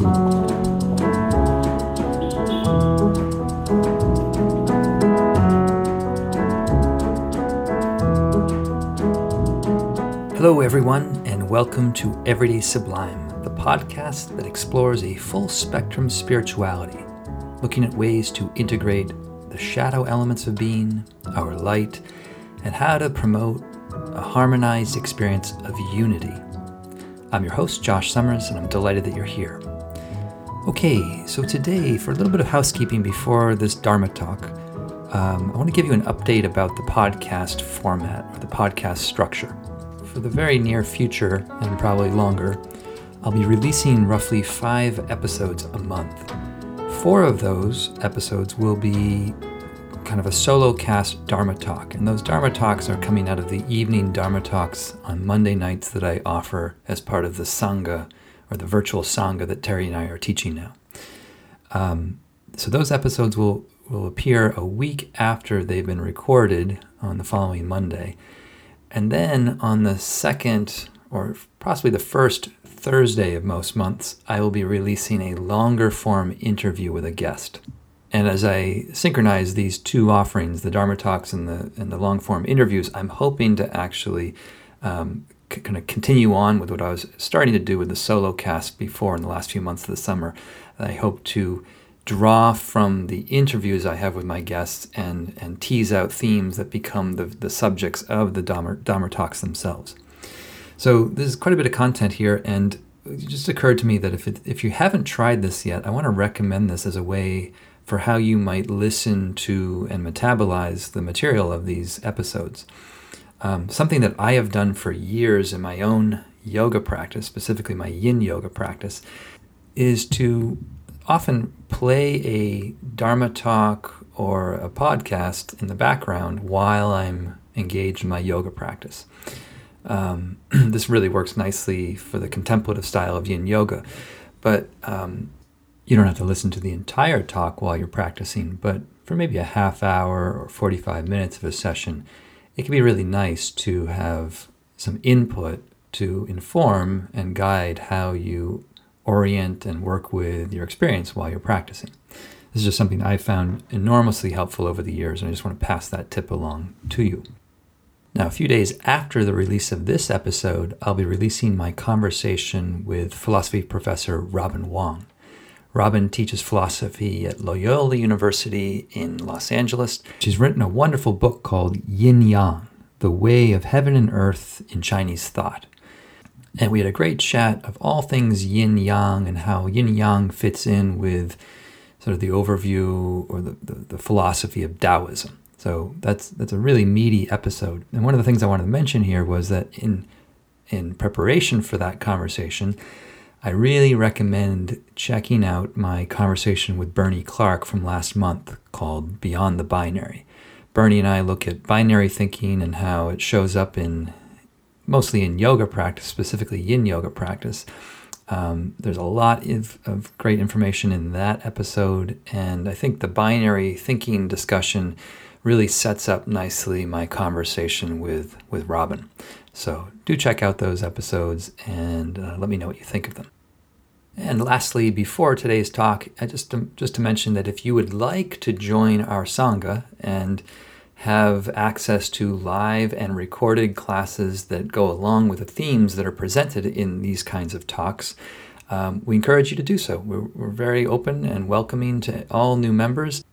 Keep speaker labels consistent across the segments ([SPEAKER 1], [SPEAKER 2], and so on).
[SPEAKER 1] Hello, everyone, and welcome to Everyday Sublime, the podcast that explores a full spectrum spirituality, looking at ways to integrate the shadow elements of being, our light, and how to promote a harmonized experience of unity. I'm your host, Josh Summers, and I'm delighted that you're here. Okay, so today, for a little bit of housekeeping before this Dharma talk, um, I want to give you an update about the podcast format or the podcast structure. For the very near future, and probably longer, I'll be releasing roughly five episodes a month. Four of those episodes will be kind of a solo cast Dharma talk. And those Dharma talks are coming out of the evening Dharma talks on Monday nights that I offer as part of the Sangha or the virtual Sangha that Terry and I are teaching now. Um, so those episodes will, will appear a week after they've been recorded on the following Monday. And then on the second or possibly the first Thursday of most months, I will be releasing a longer form interview with a guest. And as I synchronize these two offerings, the Dharma talks and the and the long form interviews, I'm hoping to actually um, c- kind of continue on with what I was starting to do with the solo cast before in the last few months of the summer. I hope to draw from the interviews I have with my guests and and tease out themes that become the, the subjects of the Dharma, Dharma talks themselves. So there's quite a bit of content here, and it just occurred to me that if it, if you haven't tried this yet, I want to recommend this as a way for how you might listen to and metabolize the material of these episodes. Um, something that I have done for years in my own yoga practice, specifically my yin yoga practice, is to often play a Dharma talk or a podcast in the background while I'm engaged in my yoga practice. Um, this really works nicely for the contemplative style of yin yoga. But um, you don't have to listen to the entire talk while you're practicing, but for maybe a half hour or 45 minutes of a session, it can be really nice to have some input to inform and guide how you orient and work with your experience while you're practicing. This is just something I found enormously helpful over the years, and I just want to pass that tip along to you. Now, a few days after the release of this episode, I'll be releasing my conversation with philosophy professor Robin Wong. Robin teaches philosophy at Loyola University in Los Angeles. She's written a wonderful book called Yin Yang The Way of Heaven and Earth in Chinese Thought. And we had a great chat of all things yin yang and how yin yang fits in with sort of the overview or the, the, the, philosophy of Taoism. So that's that's a really meaty episode. And one of the things I wanted to mention here was that in in preparation for that conversation, I really recommend checking out my conversation with Bernie Clark from last month called Beyond the Binary. Bernie and I look at binary thinking and how it shows up in mostly in yoga practice, specifically yin yoga practice. Um, there's a lot of, of great information in that episode, and I think the binary thinking discussion really sets up nicely my conversation with, with Robin. So do check out those episodes and uh, let me know what you think of them. And lastly, before today's talk, I just to, just to mention that if you would like to join our sangha and have access to live and recorded classes that go along with the themes that are presented in these kinds of talks, um, we encourage you to do so. We're, we're very open and welcoming to all new members.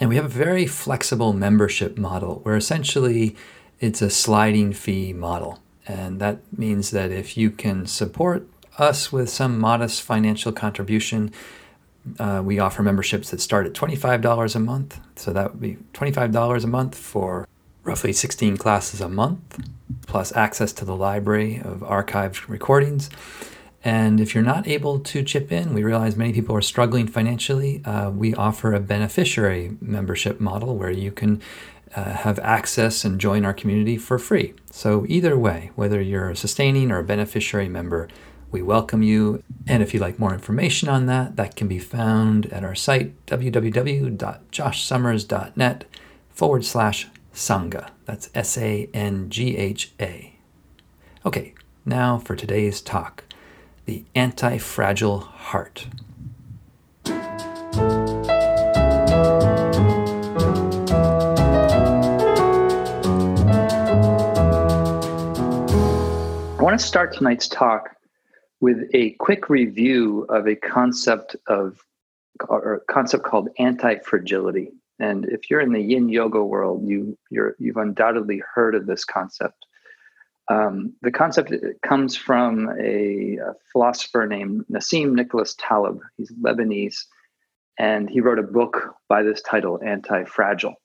[SPEAKER 1] And we have a very flexible membership model where essentially it's a sliding fee model. And that means that if you can support us with some modest financial contribution, uh, we offer memberships that start at $25 a month. So that would be $25 a month for roughly 16 classes a month, plus access to the library of archived recordings. And if you're not able to chip in, we realize many people are struggling financially. Uh, we offer a beneficiary membership model where you can uh, have access and join our community for free. So, either way, whether you're a sustaining or a beneficiary member, we welcome you. And if you'd like more information on that, that can be found at our site, www.joshsummers.net forward slash Sangha. That's S A N G H A. Okay, now for today's talk the anti fragile heart. Want to start tonight's talk with a quick review of a concept of or concept called anti-fragility. And if you're in the yin yoga world, you you have undoubtedly heard of this concept. Um, the concept comes from a, a, philosopher named Nassim Nicholas Taleb. He's Lebanese, and he wrote a book by this title, Anti-Fragile.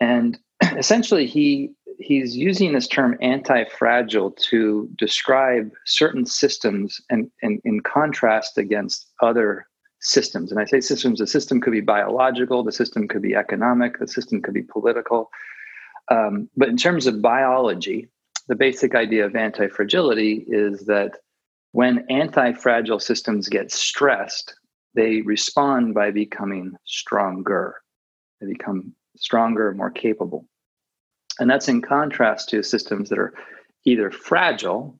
[SPEAKER 1] And essentially, he he's using this term anti-fragile to describe certain systems and, and in contrast against other systems. And I say systems, the system could be biological, the system could be economic, the system could be political. Um, but in terms of biology, the basic idea of anti fragility is that when anti fragile systems get stressed, they respond by becoming stronger. They become stronger, more capable. And that's in contrast to systems that are either fragile,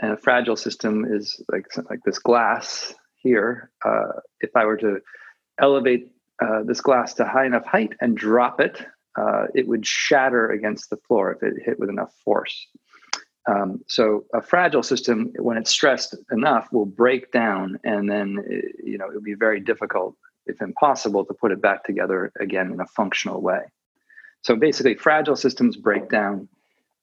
[SPEAKER 1] and a fragile system is like, like this glass here. Uh, if I were to elevate uh, this glass to high enough height and drop it, uh, it would shatter against the floor if it hit with enough force. Um, so a fragile system, when it's stressed enough, will break down, and then you know it would be very difficult, if impossible, to put it back together again in a functional way. So basically, fragile systems break down.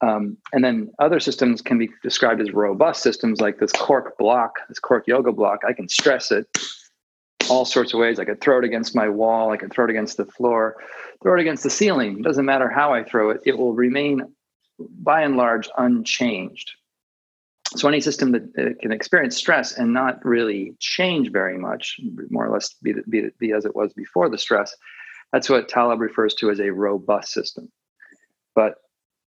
[SPEAKER 1] Um, and then other systems can be described as robust systems, like this cork block, this cork yoga block. I can stress it all sorts of ways. I could throw it against my wall, I could throw it against the floor, throw it against the ceiling. It doesn't matter how I throw it, it will remain by and large unchanged. So, any system that can experience stress and not really change very much, more or less be, be, be as it was before the stress, that's what Taleb refers to as a robust system. But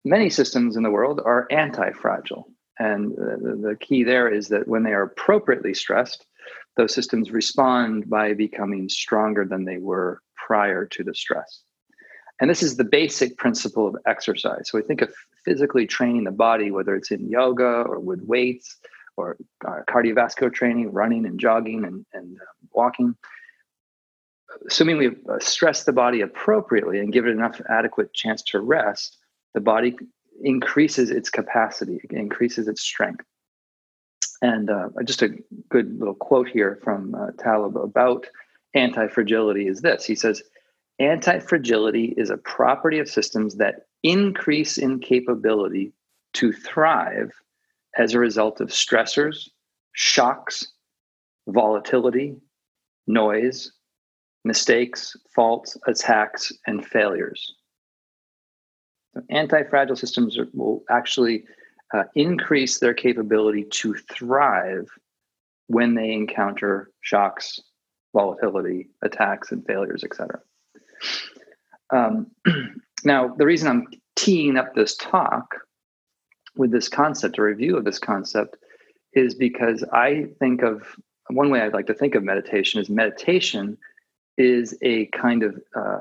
[SPEAKER 1] many systems in the world are anti fragile. And the, the key there is that when they are appropriately stressed, those systems respond by becoming stronger than they were prior to the stress. And this is the basic principle of exercise. So we think of physically training the body, whether it's in yoga or with weights or uh, cardiovascular training, running and jogging and, and uh, walking assuming we stress the body appropriately and give it enough adequate chance to rest, the body increases its capacity, it increases its strength. And uh, just a good little quote here from uh, Taleb about anti fragility is this He says, Anti fragility is a property of systems that increase in capability to thrive as a result of stressors, shocks, volatility, noise, mistakes, faults, attacks, and failures. So Anti fragile systems are, will actually uh, increase their capability to thrive when they encounter shocks, volatility, attacks, and failures, etc. Um, now, the reason I'm teeing up this talk with this concept, a review of this concept, is because I think of one way I'd like to think of meditation is meditation is a kind of uh,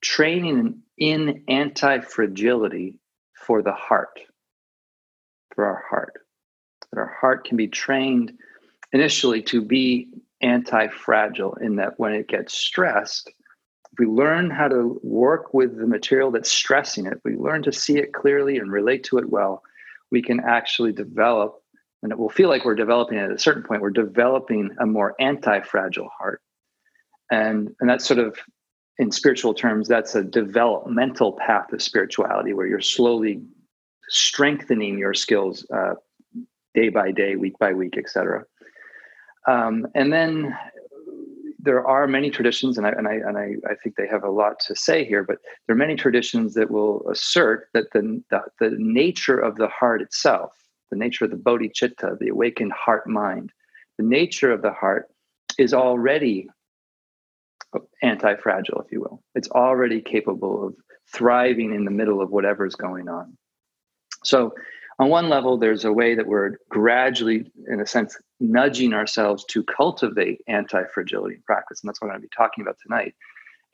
[SPEAKER 1] training in anti fragility for the heart, for our heart. That our heart can be trained initially to be anti fragile, in that when it gets stressed, if we learn how to work with the material that's stressing it, we learn to see it clearly and relate to it well, we can actually develop, and it will feel like we're developing at a certain point, we're developing a more anti fragile heart and and that's sort of in spiritual terms that's a developmental path of spirituality where you're slowly strengthening your skills uh, day by day week by week etc um, and then there are many traditions and I, and, I, and I, I think they have a lot to say here but there are many traditions that will assert that the, the, the nature of the heart itself the nature of the bodhicitta the awakened heart mind the nature of the heart is already anti-fragile, if you will. It's already capable of thriving in the middle of whatever's going on. So, on one level, there's a way that we're gradually, in a sense, nudging ourselves to cultivate anti-fragility practice, and that's what I'm going to be talking about tonight.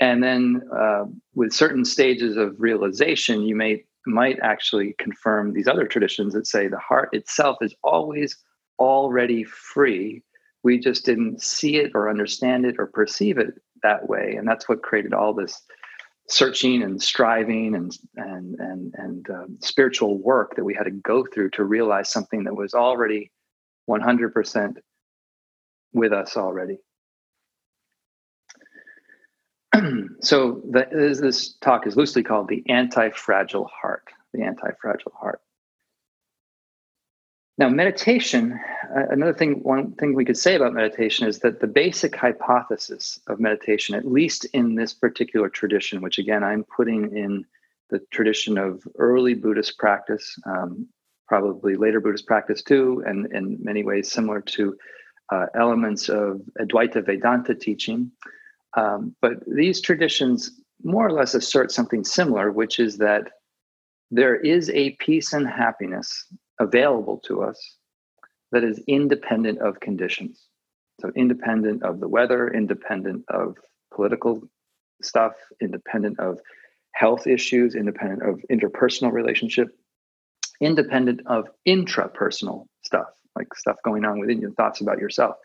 [SPEAKER 1] And then, uh, with certain stages of realization, you may might actually confirm these other traditions that say the heart itself is always already free. We just didn't see it or understand it or perceive it that way, and that's what created all this searching and striving and and and and um, spiritual work that we had to go through to realize something that was already 100% with us already. so the, this talk is loosely called the anti-fragile heart. The anti-fragile heart. Now, meditation, uh, another thing, one thing we could say about meditation is that the basic hypothesis of meditation, at least in this particular tradition, which again, I'm putting in the tradition of early Buddhist practice, um, probably later Buddhist practice too, and in many ways similar to uh, elements of Advaita Vedanta teaching. Um, but these traditions more or less assert something similar, which is that there is a peace and happiness available to us that is independent of conditions. So, independent of the weather, independent of political stuff, independent of health issues, independent of interpersonal relationship, independent of intrapersonal stuff, like stuff going on within your thoughts about yourself.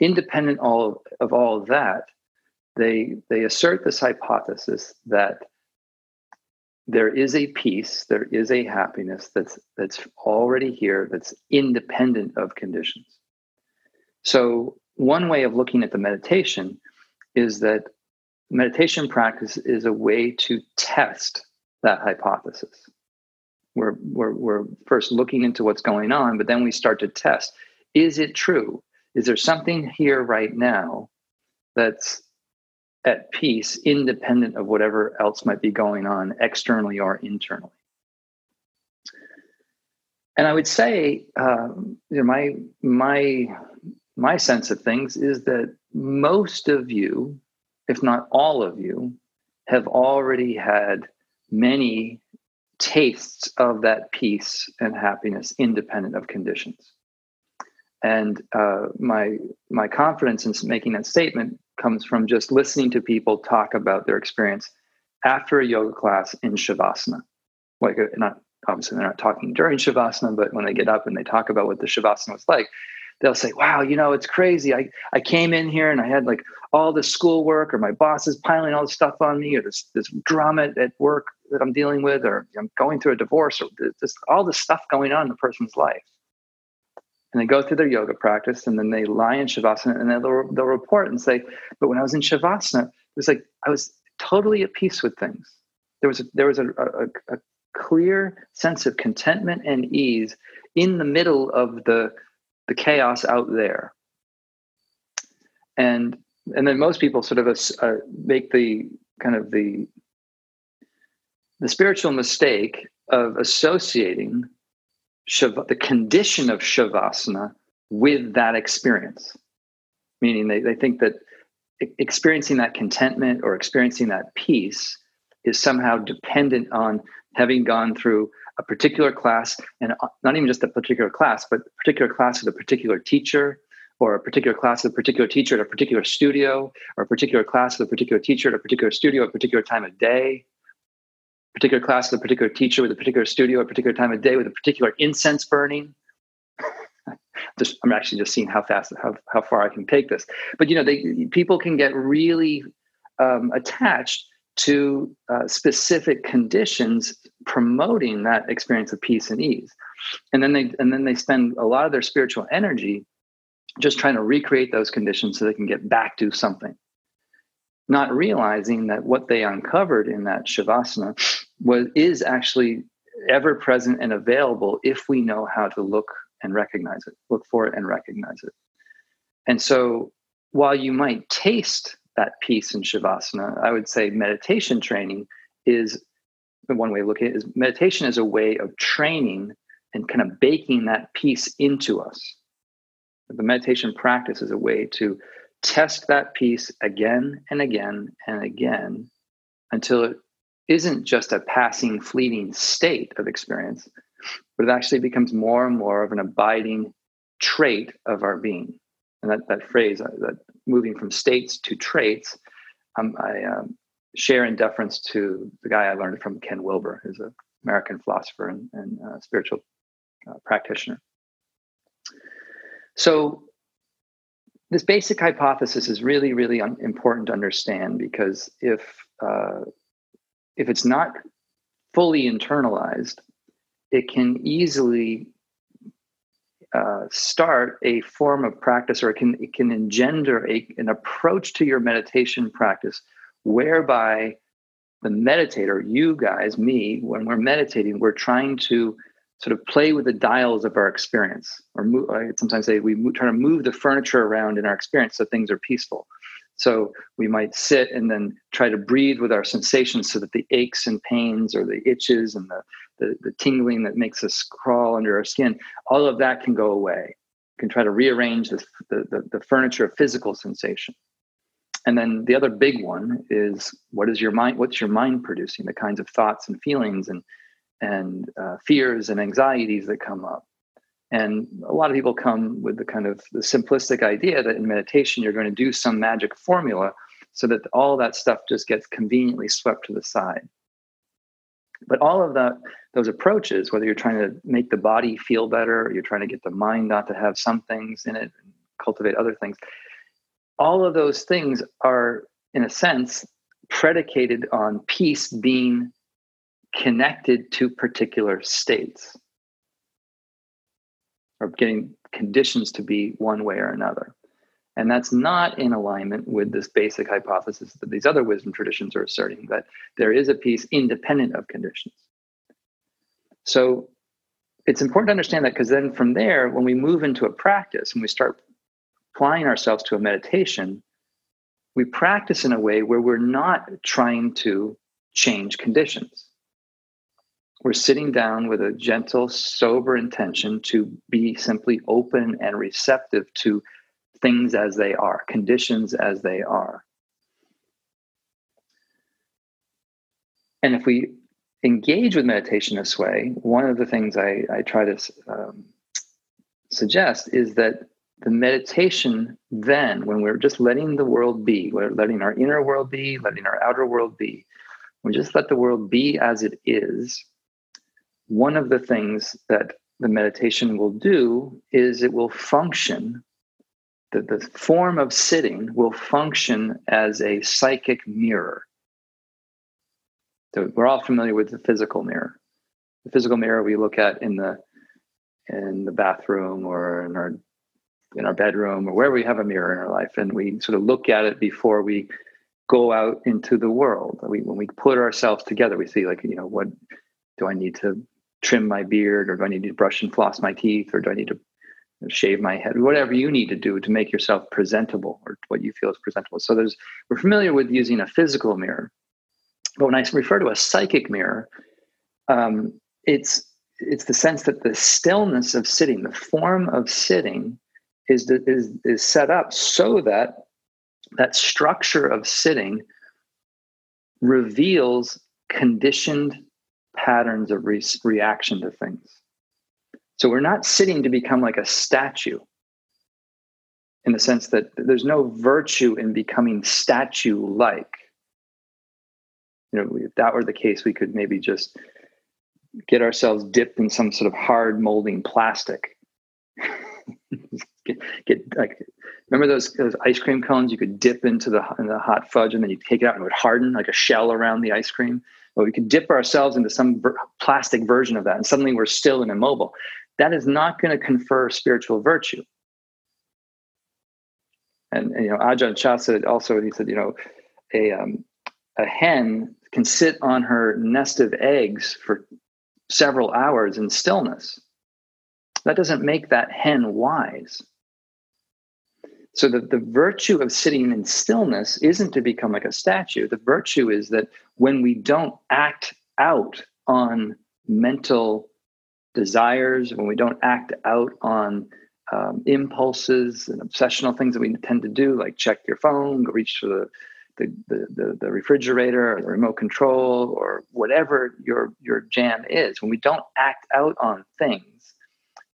[SPEAKER 1] Independent all of all of that, they they assert this hypothesis that there is a peace, there is a happiness that's that's already here, that's independent of conditions. So one way of looking at the meditation is that meditation practice is a way to test that hypothesis. We're, we're, we're first looking into what's going on, but then we start to test. Is it true? Is there something here right now that's at peace, independent of whatever else might be going on externally or internally. And I would say, um, you know, my my my sense of things is that most of you, if not all of you, have already had many tastes of that peace and happiness, independent of conditions. And uh, my my confidence in making that statement comes from just listening to people talk about their experience after a yoga class in shavasana. Like uh, not obviously they're not talking during shavasana, but when they get up and they talk about what the shavasana was like, they'll say, "Wow, you know, it's crazy. I I came in here and I had like all this schoolwork, or my boss is piling all this stuff on me, or this this drama at work that I'm dealing with, or I'm going through a divorce, or this all this stuff going on in the person's life." And they go through their yoga practice and then they lie in shavasana and they'll, they'll report and say but when i was in shavasana it was like i was totally at peace with things. There was a, there was a, a, a clear sense of contentment and ease in the middle of the the chaos out there. And and then most people sort of uh, make the kind of the the spiritual mistake of associating Shiva, the condition of Shavasana with that experience. Meaning they, they think that experiencing that contentment or experiencing that peace is somehow dependent on having gone through a particular class and uh, not even just a particular class, but a particular class with a particular teacher or a particular class with a particular teacher at a particular studio or a particular class with a particular teacher at a particular studio at a particular time of day particular class with a particular teacher with a particular studio, at a particular time of day with a particular incense burning. just I'm actually just seeing how fast how how far I can take this. But you know, they people can get really um, attached to uh, specific conditions promoting that experience of peace and ease, and then they and then they spend a lot of their spiritual energy just trying to recreate those conditions so they can get back to something not realizing that what they uncovered in that shavasana was is actually ever present and available if we know how to look and recognize it, look for it and recognize it. And so while you might taste that peace in shavasana, I would say meditation training is one way of looking at it is meditation is a way of training and kind of baking that peace into us. The meditation practice is a way to test that peace again and again and again until it isn't just a passing, fleeting state of experience, but it actually becomes more and more of an abiding trait of our being. And that, that phrase, uh, that moving from states to traits, um, I um, share in deference to the guy I learned from, Ken Wilber, who's an American philosopher and, and uh, spiritual uh, practitioner. So this basic hypothesis is really, really un- important to understand because if uh, if it's not fully internalized, it can easily uh, start a form of practice, or it can it can engender a, an approach to your meditation practice whereby the meditator, you guys, me, when we're meditating, we're trying to sort of play with the dials of our experience, or move, I sometimes say we move, try to move the furniture around in our experience so things are peaceful. So we might sit and then try to breathe with our sensations so that the aches and pains or the itches and the, the, the tingling that makes us crawl under our skin, all of that can go away. You can try to rearrange the, the, the furniture of physical sensation. And then the other big one is what is your mind? What's your mind producing? The kinds of thoughts and feelings and and uh, fears and anxieties that come up. And a lot of people come with the kind of the simplistic idea that in meditation you're going to do some magic formula so that all that stuff just gets conveniently swept to the side. But all of that, those approaches, whether you're trying to make the body feel better, or you're trying to get the mind not to have some things in it, and cultivate other things, all of those things are, in a sense, predicated on peace being connected to particular states or getting conditions to be one way or another. And that's not in alignment with this basic hypothesis that these other wisdom traditions are asserting that there is a peace independent of conditions. So it's important to understand that because then from there, when we move into a practice and we start applying ourselves to a meditation, we practice in a way where we're not trying to change conditions. We're sitting down with a gentle, sober intention to be simply open and receptive to things as they are, conditions as they are. And if we engage with meditation this way, one of the things I, I try to um, suggest is that the meditation then, when we're just letting the world be, we're letting our inner world be, letting our outer world be, we just let the world be as it is. One of the things that the meditation will do is it will function, that the form of sitting will function as a psychic mirror. So we're all familiar with the physical mirror. The physical mirror we look at in the in the bathroom or in our in our bedroom or wherever we have a mirror in our life and we sort of look at it before we go out into the world we, when we put ourselves together we see like you know what do i need to trim my beard or do i need to brush and floss my teeth or do i need to shave my head whatever you need to do to make yourself presentable or what you feel is presentable. So there's we're familiar with using a physical mirror. But when i refer to a psychic mirror um, it's it's the sense that the stillness of sitting the form of sitting is, is, is set up so that that structure of sitting reveals conditioned patterns of re- reaction to things. So we're not sitting to become like a statue in the sense that there's no virtue in becoming statue like. You know, if that were the case, we could maybe just get ourselves dipped in some sort of hard molding plastic get, get like remember those those ice cream cones you could dip into the in the hot fudge and then you take it out and it would harden like a shell around the ice cream well we could dip ourselves into some ver- plastic version of that and suddenly we're still and immobile. That is not going to confer spiritual virtue. And, and, you know ajahn chah said also he said you know a um, a hen can sit on her nest of eggs for several hours in stillness. That doesn't make that hen wise. So the, the virtue of sitting in stillness isn't to become like a statue. The virtue is that when we don't act out on mental desires, when we don't act out on um, impulses and obsessional things that we tend to do, like check your phone, go reach for the the, the, the, refrigerator or the remote control or whatever your your jam is, when we don't act out on things,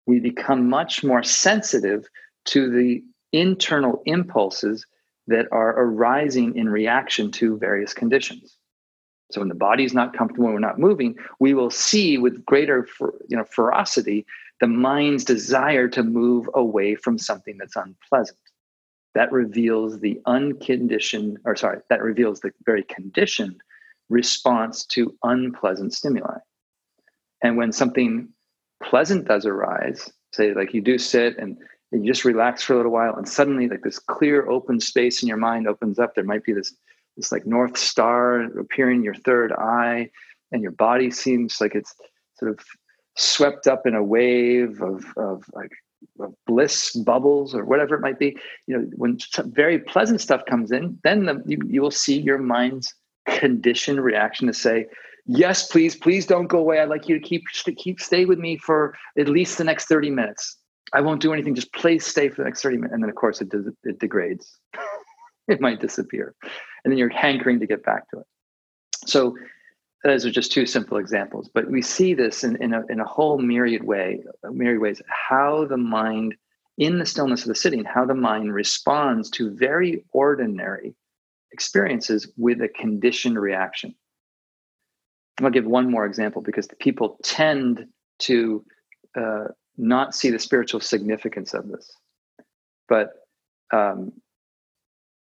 [SPEAKER 1] we become much more sensitive to the internal impulses that are arising in reaction to various conditions. So when the body is not comfortable, we're not moving, we will see with greater you know, ferocity the mind's desire to move away from something that's unpleasant. that reveals the unconditioned, or sorry, that reveals the very conditioned response to unpleasant stimuli. And when something pleasant does arise, say like you do sit and you just relax for a little while, and suddenly like this clear open space in your mind opens up. There might be this this like north star appearing in your third eye, and your body seems like it's sort of swept up in a wave of of like of bliss bubbles or whatever it might be. You know when very pleasant stuff comes in then the, you, you will see your mind's conditioned reaction to say yes please please don't go away. I'd like you to keep keep stay with me for at least the next 30 minutes i won't do anything just please stay for the next 30 minutes and then of course it does it degrades. It might disappear. And then you're hankering to get back to it. So those are just two simple examples. But we see this in, in, a, in a whole myriad way myriad ways how the mind in the stillness of the sitting how the mind responds to very ordinary experiences with a conditioned reaction. I'll give one more example because people tend to uh, not see the spiritual significance of this but um,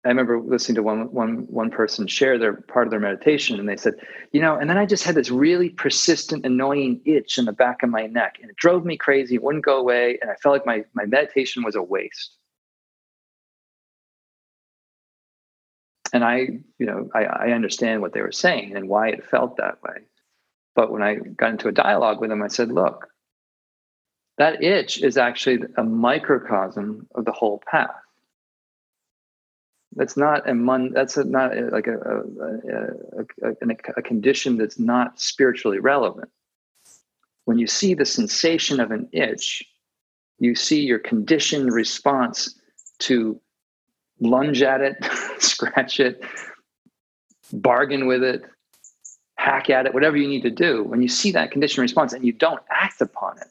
[SPEAKER 1] I remember listening to one one one person share their part of their meditation, and they said, you know, and then I just had this really persistent, annoying itch in the back of my neck, and it drove me crazy. It wouldn't go away, and I felt like my my meditation was a waste. And I, you know, I, I understand what they were saying and why it felt that way. But when I got into a dialogue with them, I said, look, that itch is actually a microcosm of the whole path. That's not a mon that's a, not a, like a a, a, a condition that's not spiritually relevant. When you see the sensation of an itch you see your conditioned response to lunge at it scratch it bargain with it hack at it whatever you need to do. When you see that conditioned response and you don't act upon it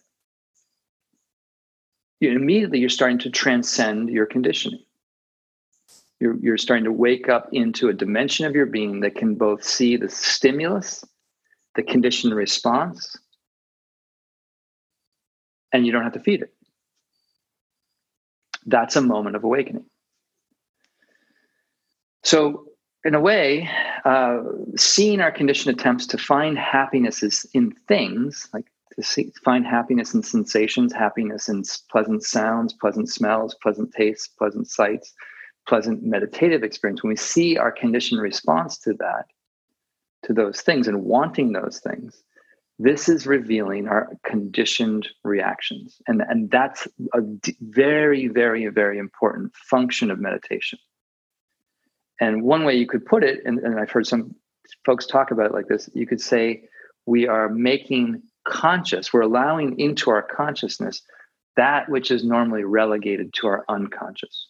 [SPEAKER 1] you immediately you're starting to transcend your conditioning you're, you're starting to wake up into a dimension of your being that can both see the stimulus, the conditioned response, and you don't have to feed it. That's a moment of awakening. So, in a way, uh, seeing our conditioned attempts to find happiness is in things, like to see, find happiness in sensations, happiness in pleasant sounds, pleasant smells, pleasant tastes, pleasant sights, pleasant meditative experience, when we see our conditioned response to that, to those things and wanting those things, this is revealing our conditioned reactions. And, and that's a d- very, very, very important function of meditation. And one way you could put it, and, and I've heard some folks talk about it like this, you could say we are making conscious, we're allowing into our consciousness that which is normally relegated to our unconscious.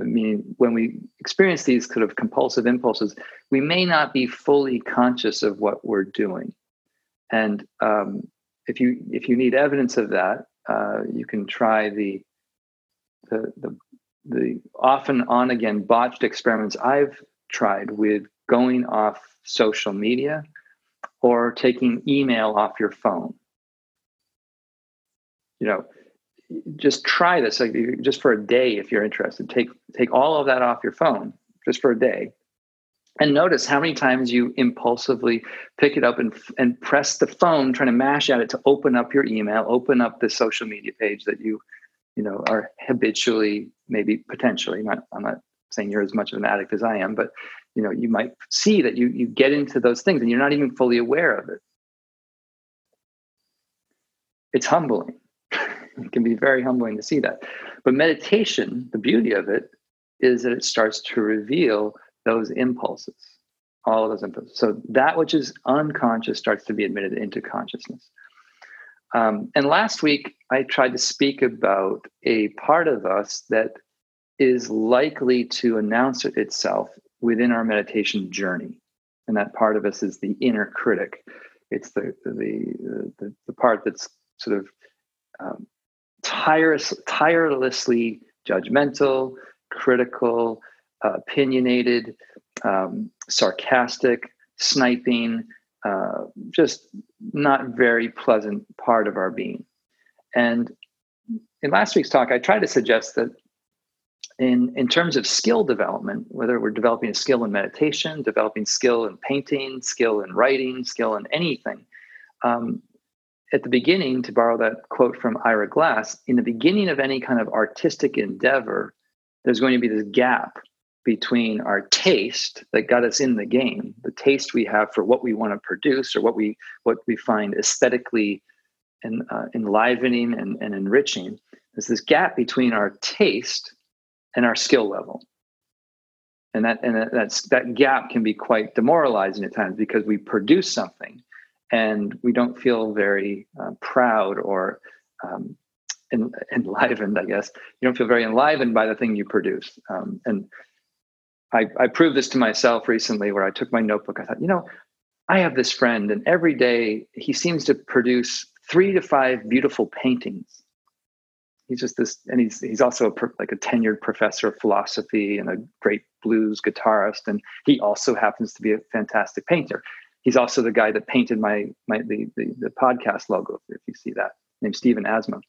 [SPEAKER 1] I mean, when we experience these kind of compulsive impulses, we may not be fully conscious of what we're doing. And um, if you if you need evidence of that, uh, you can try the, the the the often on again botched experiments I've tried with going off social media or taking email off your phone. You know, just try this like just for a day if you're interested take take all of that off your phone just for a day and notice how many times you impulsively pick it up and, and press the phone trying to mash at it to open up your email open up the social media page that you you know are habitually maybe potentially not i'm not saying you're as much of an addict as i am but you know you might see that you you get into those things and you're not even fully aware of it it's humbling it can be very humbling to see that. But meditation, the beauty of it is that it starts to reveal those impulses, all of those impulses. So that which is unconscious starts to be admitted into consciousness. Um, and last week, I tried to speak about a part of us that is likely to announce itself within our meditation journey. And that part of us is the inner critic. It's the the the, the part that's sort of um, tireless, tirelessly judgmental, critical, uh, opinionated, um, sarcastic, sniping, uh, just not very pleasant part of our being. And in last week's talk, I tried to suggest that in, in terms of skill development, whether we're developing a skill in meditation, developing skill in painting, skill in writing, skill in anything, um, at the beginning, to borrow that quote from Ira Glass, in the beginning of any kind of artistic endeavor, there's going to be this gap between our taste that got us in the game, the taste we have for what we want to produce or what we what we find aesthetically and uh, enlivening and, and enriching. There's this gap between our taste and our skill level. And that and that's that gap can be quite demoralizing at times because we produce something and we don't feel very uh, proud or um, en- enlivened. I guess you don't feel very enlivened by the thing you produce. Um, and I, I proved this to myself recently, where I took my notebook. I thought, you know, I have this friend, and every day he seems to produce three to five beautiful paintings he's just this, and he's he's also a, like a tenured professor of philosophy and a great blues guitarist, and he also happens to be a fantastic painter. He's also the guy that painted my my the the, the podcast logo, if you see that, named Stephen Asma.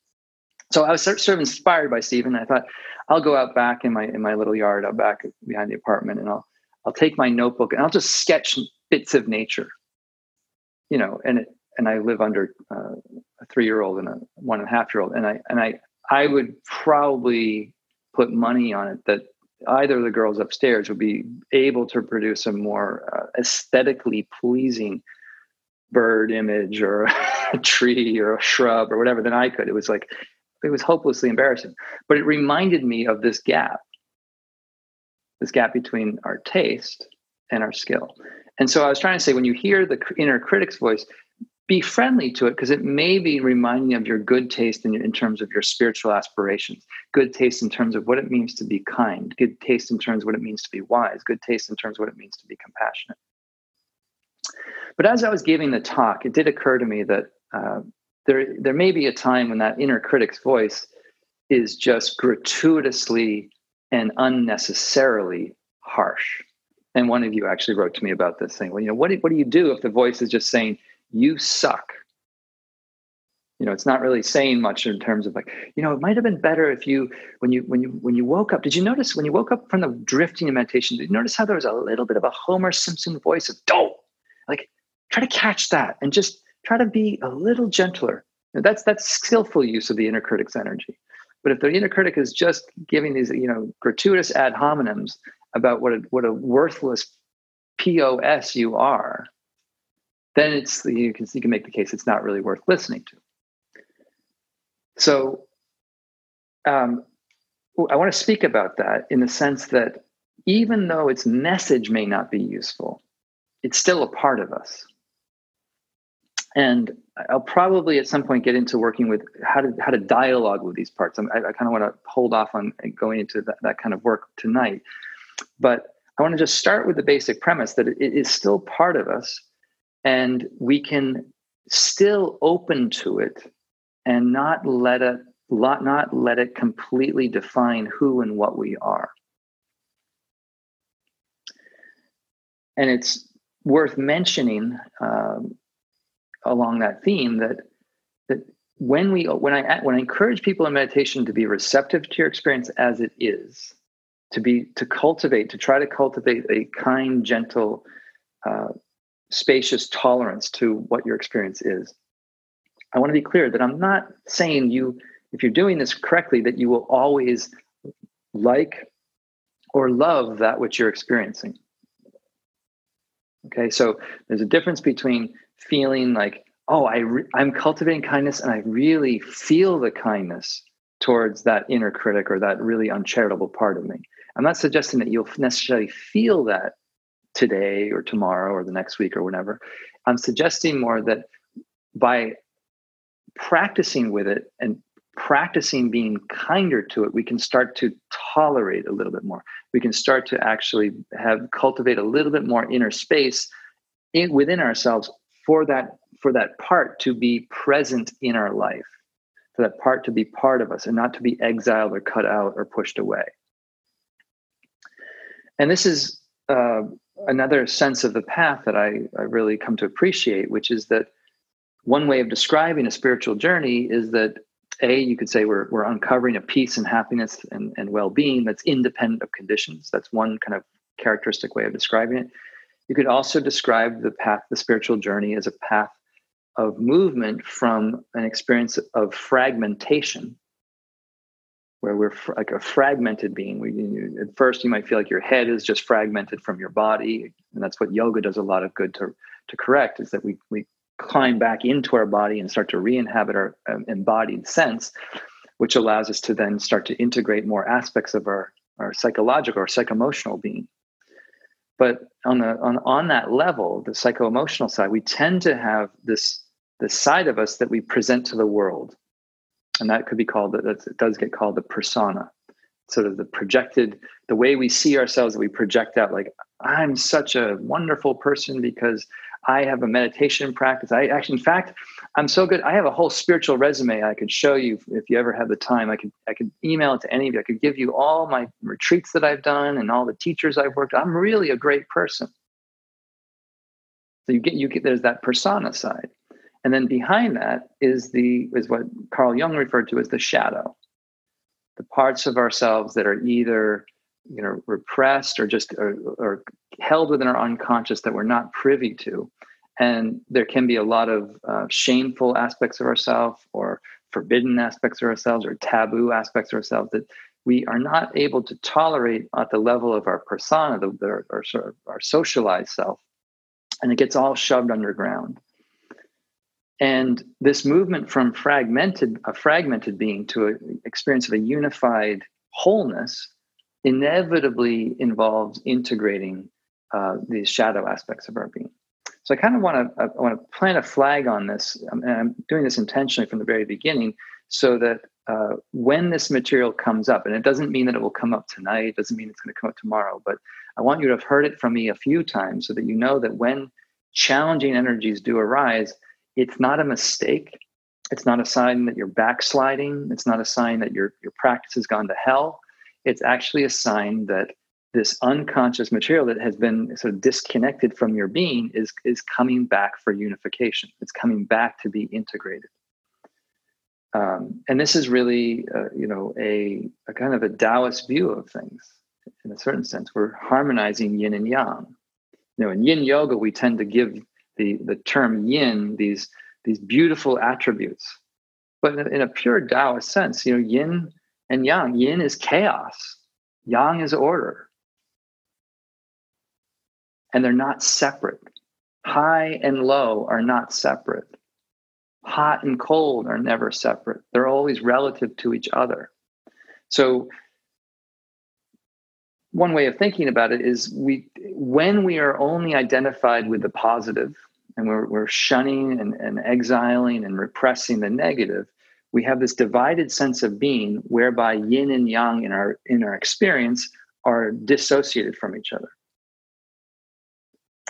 [SPEAKER 1] So I was sort of inspired by Stephen. I thought I'll go out back in my in my little yard out back behind the apartment, and I'll I'll take my notebook and I'll just sketch bits of nature, you know, and it, and I live under uh, a three year old and a one and a half year old, and I and I I would probably put money on it that either of the girls upstairs would be able to produce a more uh, aesthetically pleasing bird image or a tree or a shrub or whatever than I could. It was like, it was hopelessly embarrassing. But it reminded me of this gap, this gap between our taste and our skill. And so I was trying to say, when you hear the inner critic's voice, be friendly to it because it may be reminding of your good taste in, in terms of your spiritual aspirations, good taste in terms of what it means to be kind, good taste in terms of what it means to be wise, good taste in terms of what it means to be compassionate. But as I was giving the talk, it did occur to me that uh, there, there may be a time when that inner critic's voice is just gratuitously and unnecessarily harsh. And one of you actually wrote to me about this thing. Well, you know, what do, what do you do if the voice is just saying, you suck. You know it's not really saying much in terms of like you know it might have been better if you when you when you when you woke up. Did you notice when you woke up from the drifting in meditation did you notice how there was a little bit of a homer simpson voice of don't! Like try to catch that and just try to be a little gentler. That's that's skillful use of the inner critic's energy. But if the inner critic is just giving these you know gratuitous ad hominems about what a what a worthless pos you are then it's you can you can make the case it's not really worth listening to. So um, I want to speak about that in the sense that even though its message may not be useful, it's still a part of us. And I'll probably at some point get into working with how to how to dialogue with these parts. I, I kind of want to hold off on going into that, that kind of work tonight, but I want to just start with the basic premise that it is still part of us and we can still open to it and not let it not let it completely define who and what we are. And it's worth mentioning um, along that theme that that when we when i when i encourage people in meditation to be receptive to your experience as it is to be to cultivate to try to cultivate a kind gentle uh, spacious tolerance to what your experience is. I want to be clear that I'm not saying you, if you're doing this correctly, that you will always like or love that which you're experiencing. Okay, so there's a difference between feeling like, oh, I re- I'm cultivating kindness and I really feel the kindness towards that inner critic or that really uncharitable part of me. I'm not suggesting that you'll necessarily feel that today or tomorrow or the next week or whenever. I'm suggesting more that by practicing with it and practicing being kinder to it, we can start to tolerate a little bit more. We can start to actually have cultivate a little bit more inner space in, within ourselves for that for that part to be present in our life, for that part to be part of us and not to be exiled or cut out or pushed away. And this is uh, another sense of the path that I, I really come to appreciate, which is that one way of describing a spiritual journey is that A, you could say we're, we're uncovering a peace and happiness and, and well being that's independent of conditions. That's one kind of characteristic way of describing it. You could also describe the path, the spiritual journey, as a path of movement from an experience of fragmentation, where we're fr- like a fragmented being. We, you, at first, you might feel like your head is just fragmented from your body, and that's what yoga does a lot of good to to correct. Is that we we climb back into our body and start to re-inhabit our um, embodied sense, which allows us to then start to integrate more aspects of our our psychological or psycho-emotional being. But on the on, on that level, the psycho-emotional side, we tend to have this this side of us that we present to the world. And that could be called that it does get called the persona. Sort of the projected, the way we see ourselves that we project out, like, I'm such a wonderful person because I have a meditation practice. I actually, in fact, I'm so good. I have a whole spiritual resume I could show you if you ever have the time. I could I could email it to any of you. I could give you all my retreats that I've done and all the teachers I've worked. I'm really a great person. So you get you get there's that persona side. And then behind that is the is what Carl Jung referred to as the shadow. The parts of ourselves that are either you know repressed or just or, or held within our unconscious that we're not privy to. And there can be a lot of uh, shameful aspects of ourselves or forbidden aspects of ourselves or taboo aspects of ourselves that we are not able to tolerate at the level of our persona the, our, our, our socialized self. And it gets all shoved underground and this movement from fragmented a fragmented being to an experience of a unified wholeness inevitably involves integrating uh, these shadow aspects of our being. So I kind of want to want to plant a flag on this, um, and I'm doing this intentionally from the very beginning, so that uh, when this material comes up, and it doesn't mean that it will come up tonight, it doesn't mean it's going to come up tomorrow, but I want you to have heard it from me a few times, so that you know that when challenging energies do arise, it's not a mistake. It's not a sign that you're backsliding. It's not a sign that your your practice has gone to hell. It's actually a sign that this unconscious material that has been sort of disconnected from your being is is coming back for unification. It's coming back to be integrated. Um, and this is really uh, you know a, a kind of a taoist view of things in a certain sense. We're harmonizing yin and yang. You know in yin yoga we tend to give the the term yin these these beautiful attributes but in a, pure taoist sense you know yin and yang. Yin is chaos, yang is order. And they're not separate. High and low are not separate. Hot and cold are never separate. They're always relative to each other. So, one way of thinking about it is we when we are only identified with the positive and we're, we're shunning and, and exiling and repressing the negative we have this divided sense of being whereby yin and yang in our in our experience are dissociated from each other.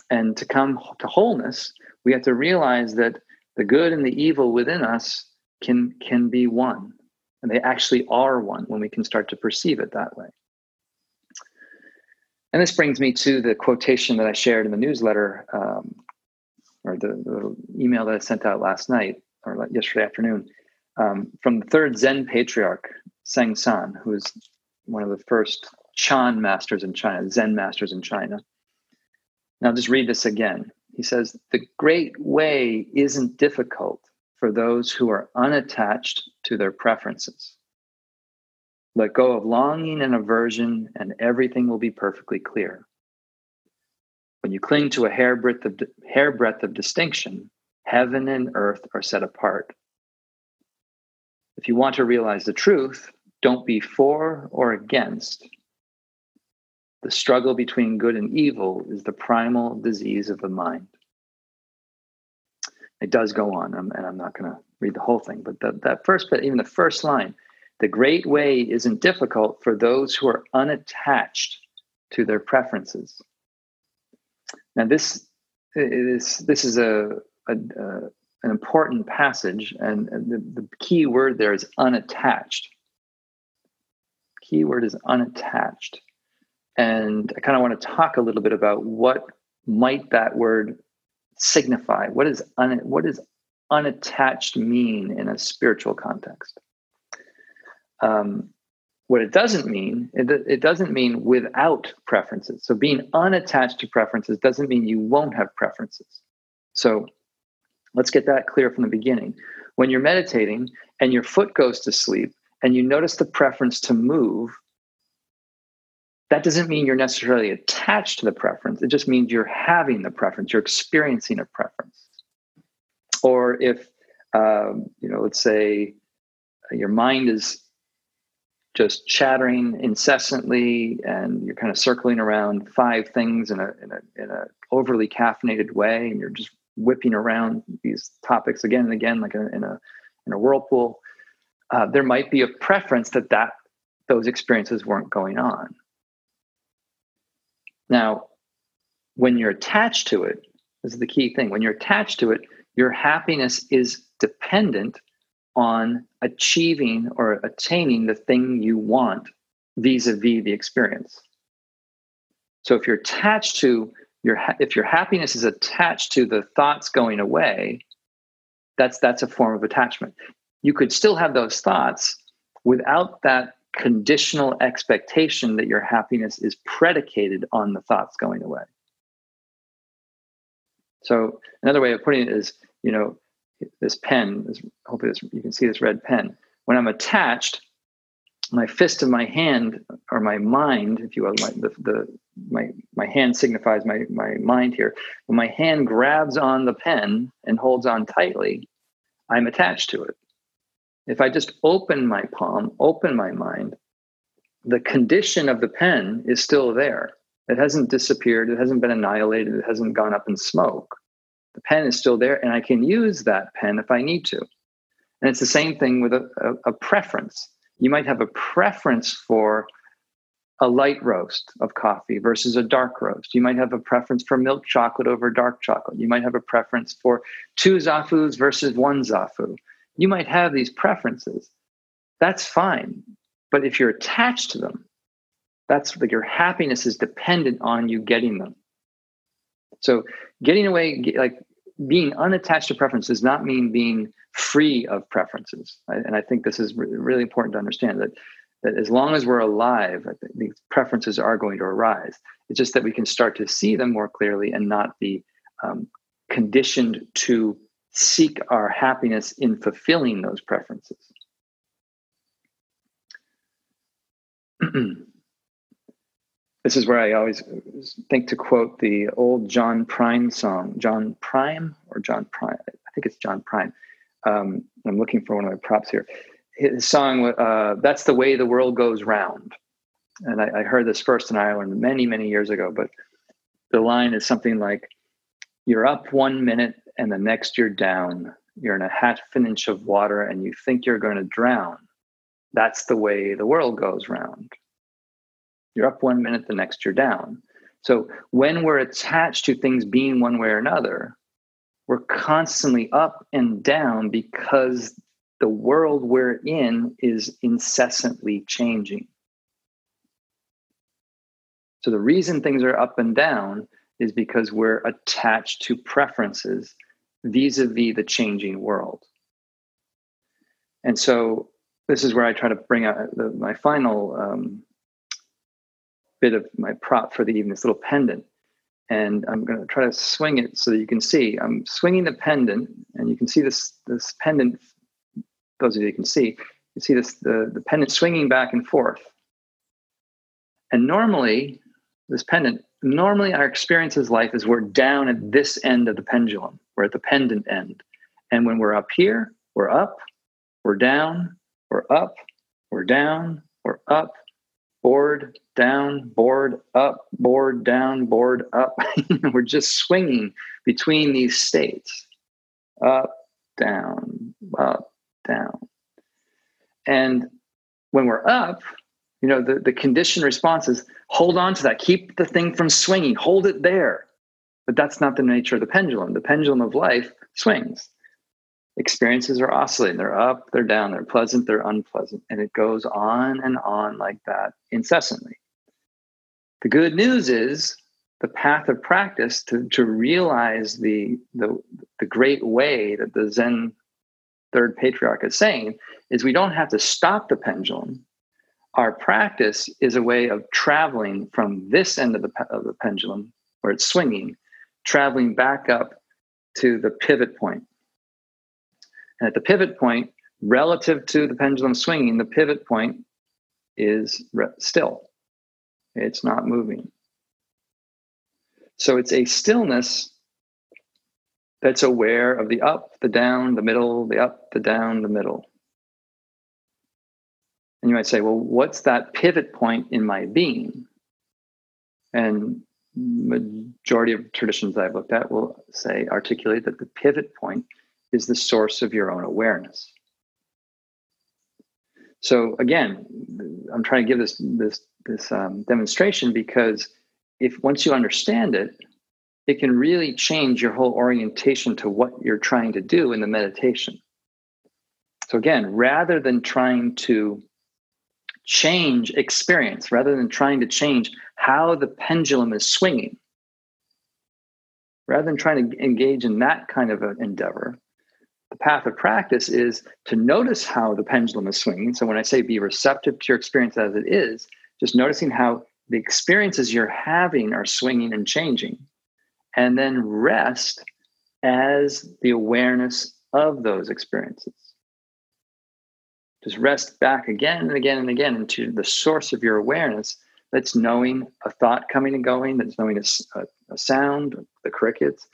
[SPEAKER 1] And to come to wholeness we have to realize that the good and the evil within us can can be one and they actually are one when we can start to perceive it that way. And this brings me to the quotation that i shared in the newsletter um, or the, the email that i sent out last night or yesterday afternoon um, from the third Zen patriarch, Seng San, who is one of the first Chan masters in China, Zen masters in China. Now, just read this again. He says, The great way isn't difficult for those who are unattached to their preferences. Let go of longing and aversion, and everything will be perfectly clear. When you cling to a hairbreadth of, hairbreadth of distinction, heaven and earth are set apart. If you want to realize the truth, don't be for or against. The struggle between good and evil is the primal disease of the mind. It does go on, and I'm not going to read the whole thing, but the, that first bit, even the first line, the great way isn't difficult for those who are unattached to their preferences. Now, this is this is a, a, a an important passage, and, the, the key word there is unattached. Key word is unattached. And I kind of want to talk a little bit about what might that word signify. What is un, what does unattached mean in a spiritual context? Um, what it doesn't mean, it, it doesn't mean without preferences. So being unattached to preferences doesn't mean you won't have preferences. So let's get that clear from the beginning. When you're meditating and your foot goes to sleep and you notice the preference to move, that doesn't mean you're necessarily attached to the preference. It just means you're having the preference, you're experiencing a preference. Or if, um, you know, let's say your mind is just chattering incessantly and you're kind of circling around five things in a, in a, in a overly caffeinated way and you're just whipping around these topics again and again like a, in a in a whirlpool uh, there might be a preference that that those experiences weren't going on now, when you're attached to it, this is the key thing. When you're attached to it, your happiness is dependent on achieving or attaining the thing you want vis-a-vis the experience. So if you're attached to your if your happiness is attached to the thoughts going away, that's that's a form of attachment. You could still have those thoughts without that conditional expectation that your happiness is predicated on the thoughts going away. So another way of putting it is, you know, this pen, this, hopefully this, you can see this red pen. When I'm attached, my fist of my hand or my mind, if you will, my, the, the, my, my hand signifies my, my mind here. When my hand grabs on the pen and holds on tightly, I'm attached to it. If I just open my palm, open my mind, the condition of the pen is still there. It hasn't disappeared. It hasn't been annihilated. It hasn't gone up in smoke. The pen is still there, and I can use that pen if I need to. And it's the same thing with a, a, a preference. You might have a preference for a light roast of coffee versus a dark roast. You might have a preference for milk chocolate over dark chocolate. You might have a preference for two zafus versus one zafu you might have these preferences. That's fine. But if you're attached to them, that's like your happiness is dependent on you getting them. So getting away, like being unattached to preference does not mean being free of preferences. And I think this is really important to understand that that as long as we're alive, these preferences are going to arise. It's just that we can start to see them more clearly and not be um, conditioned to seek our happiness in fulfilling those preferences. this is where I always think to quote the old John Prine song. John Prime or John Prime? I think it's John Prime. Um, I'm looking for one of my props here. His song, uh, "That's the way the world goes round," and I, I heard this first in Ireland many, many years ago. But the line is something like, "You're up one minute and the next you're down. You're in a half an inch of water and you think you're going to drown. That's the way the world goes round. You're up one minute, the next you're down. So when we're attached to things being one way or another, we're constantly up and down because the world we're in is incessantly changing. So the reason things are up and down is because we're attached to preferences vis-a-vis the changing world. And so this is where I try to bring out the, my final um, bit of my prop for the evening, this little pendant. And I'm going to try to swing it so that you can see. I'm swinging the pendant, and you can see this this pendant. Those of you can see, you see this the, the pendant swinging back and forth. And normally, this pendant normally our experience as life is we're down at this end of the pendulum we're at the pendant end and when we're up here we're up we're down we're up we're down we're up board down board up board down board up. We're just swinging between these states. Up down up down. And when we're up you know the, the conditioned response is hold on to that. Keep the thing from swinging. Hold it there. But that's not the nature of the pendulum. The pendulum of life swings experiences are oscillating they're up they're down they're pleasant they're unpleasant and it goes on and on like that incessantly the good news is the path of practice to, to realize the, the, the great way that the zen third patriarch is saying is we don't have to stop the pendulum. Our practice is a way of traveling from this end of the, of the pendulum where it's swinging, traveling back up to the pivot point. And at the pivot point, relative to the pendulum swinging, the pivot point is still. It's not moving. So it's a stillness that's aware of the up, the down, the middle, the up, the down, the middle. And you might say, well, what's that pivot point in my being? And majority of traditions I've looked at will say, articulate that the pivot point is the source of your own awareness. So again, I'm trying to give this this this um, demonstration because if once you understand it, it can really change your whole orientation to what you're trying to do in the meditation. So again, rather than trying to change experience, rather than trying to change how the pendulum is swinging, rather than trying to engage in that kind of an endeavor, path of practice is to notice how the pendulum is swinging. So when I say be receptive to your experience as it is, just noticing how the experiences you're having are swinging and changing, and then rest as the awareness of those experiences. Just rest back again and again and again into the source of your awareness that's knowing a thought coming and going, that's knowing a, a, a sound, the crickets,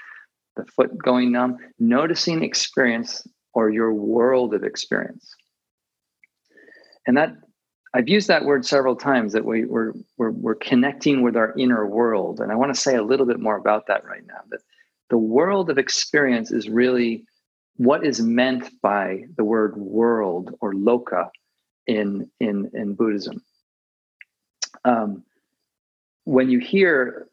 [SPEAKER 1] the foot going numb, noticing experience or your world of experience. And that I've used that word several times that we, we're, we're, we're connecting with our inner world. And I want to say a little bit more about that right now. That the world of experience is really what is meant by the word world or loka in, in, in Buddhism. Um, when you hear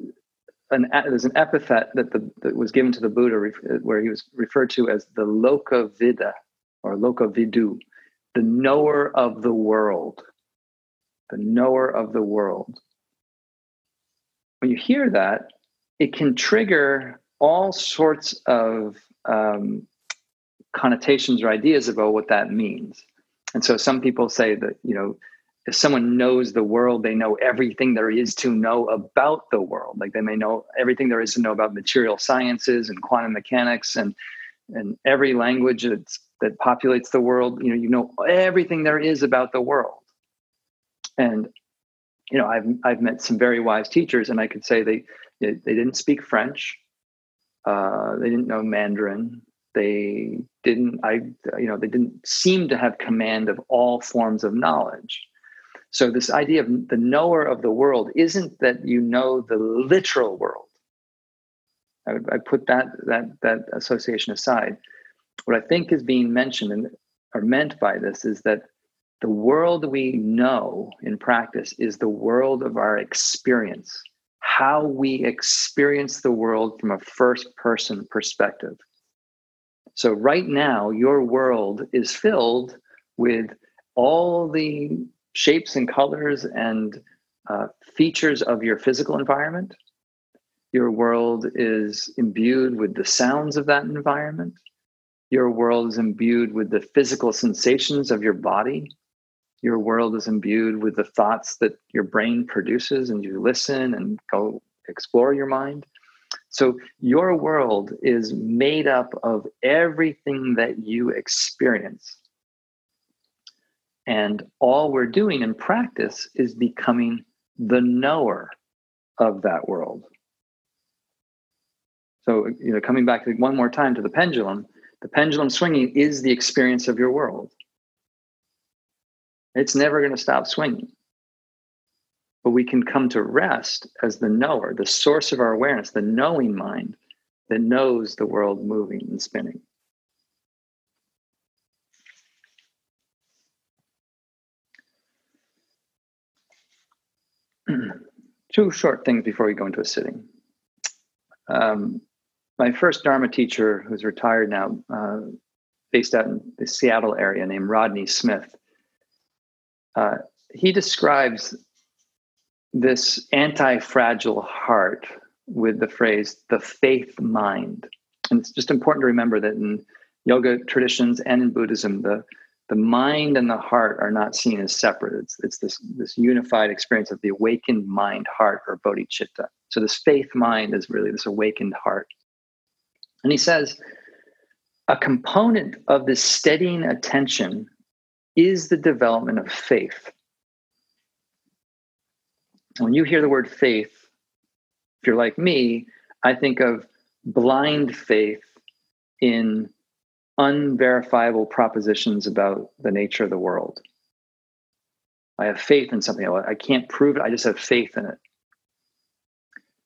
[SPEAKER 1] an there's an epithet that the that was given to the Buddha where he was referred to as the Loka Vida or Loka Vidu, the knower of the world, the knower of the world. When you hear that, it can trigger all sorts of um, connotations or ideas about what that means. And so some people say that you know if someone knows the world, they know everything there is to know about the world. Like they may know everything there is to know about material sciences and quantum mechanics and and every language that's, that populates the world. You know, you know everything there is about the world. And you know, I've I've met some very wise teachers, and I could say they they, didn't speak French, uh, they didn't know Mandarin, they didn't I you know they didn't seem to have command of all forms of knowledge so this idea of the knower of the world isn't that you know the literal world. I, would, I put that that that association aside. What I think is being mentioned and or meant by this is that the world we know in practice is the world of our experience, how we experience the world from a first person perspective. So, right now, your world is filled with all the shapes and colors and uh, features of your physical environment. Your world is imbued with the sounds of that environment. Your world is imbued with the physical sensations of your body. Your world is imbued with the thoughts that your brain produces, and you listen and go explore your mind. So, your world is made up of everything that you experience. And all we're doing in practice is becoming the knower of that world. So, you know, coming back one more time to the pendulum, the pendulum swinging is the experience of your world. It's never going to stop swinging. But we can come to rest as the knower, the source of our awareness, the knowing mind that knows the world moving and spinning. Two short things before we go into a sitting. Um, my first Dharma teacher, who's retired now, uh, based out in the Seattle area, named Rodney Smith, uh, he describes this anti fragile heart with the phrase the faith mind. And it's just important to remember that in yoga traditions and in Buddhism, the the mind and the heart are not seen as separate. It's, it's this, this unified experience of the awakened mind, heart, or bodhicitta. So, this faith mind is really this awakened heart. And he says, a component of this steadying attention is the development of faith. When you hear the word faith, if you're like me, I think of blind faith in unverifiable propositions about the nature of the world. I have faith in something. I can't prove it. I just have faith in it.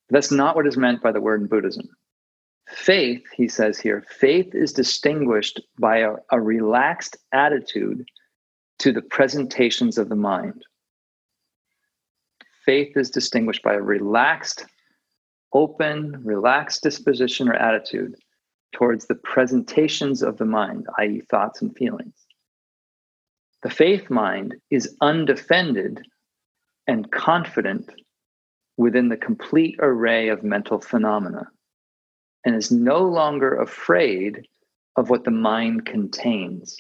[SPEAKER 1] But that's not what is meant by the word in Buddhism. Faith, he says here, faith is distinguished by a, a relaxed attitude to the presentations of the mind. Faith is distinguished by a relaxed, open, relaxed disposition or attitude towards the presentations of the mind, i.e., thoughts and feelings. The faith mind is undefended and confident within the complete array of mental phenomena and is no longer afraid of what the mind contains.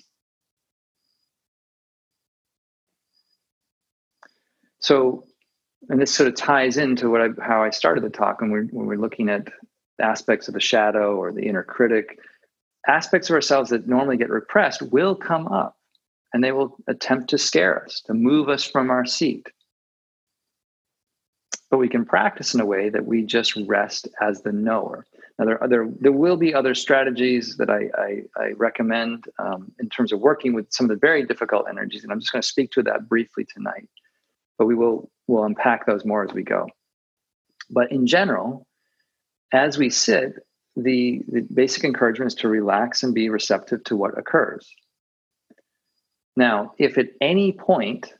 [SPEAKER 1] So, and this sort of ties into what I, how I started the talk when we're, when we're looking at aspects of the shadow or the inner critic, aspects of ourselves that normally get repressed will come up and they will attempt to scare us, to move us from our seat. But we can practice in a way that we just rest as the knower. Now, there, there, there will be other strategies that I, I, I recommend um, in terms of working with some of the very difficult energies, and I'm just going to speak to that briefly tonight. But we will we'll unpack those more as we go. But in general, as we sit, the, the basic encouragement is to relax and be receptive to what occurs. Now, if at any point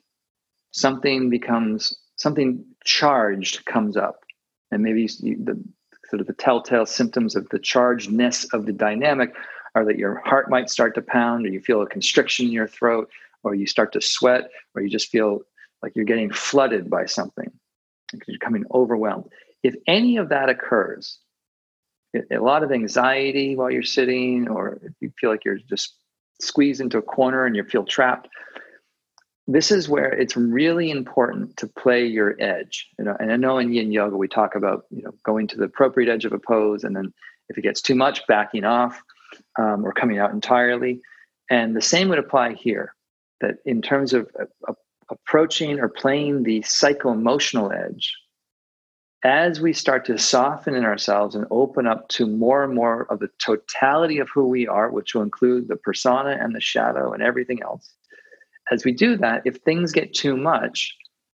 [SPEAKER 1] something becomes something charged comes up, and maybe you, the sort of the telltale symptoms of the chargedness of the dynamic are that your heart might start to pound, or you feel a constriction in your throat, or you start to sweat, or you just feel like you're getting flooded by something, because you're becoming overwhelmed. If any of that occurs, a lot of anxiety while you're sitting, or if you feel like you're just squeezed into a corner and you feel trapped, this is where it's really important to play your edge. You know, and I know in Yin Yoga we talk about you know going to the appropriate edge of a pose, and then if it gets too much, backing off um, or coming out entirely. And the same would apply here. That in terms of uh, approaching or playing the psycho emotional edge, as we start to soften in ourselves and open up to more and more of the totality of who we are, which will include the persona and the shadow and everything else, as we do that, if things get too much,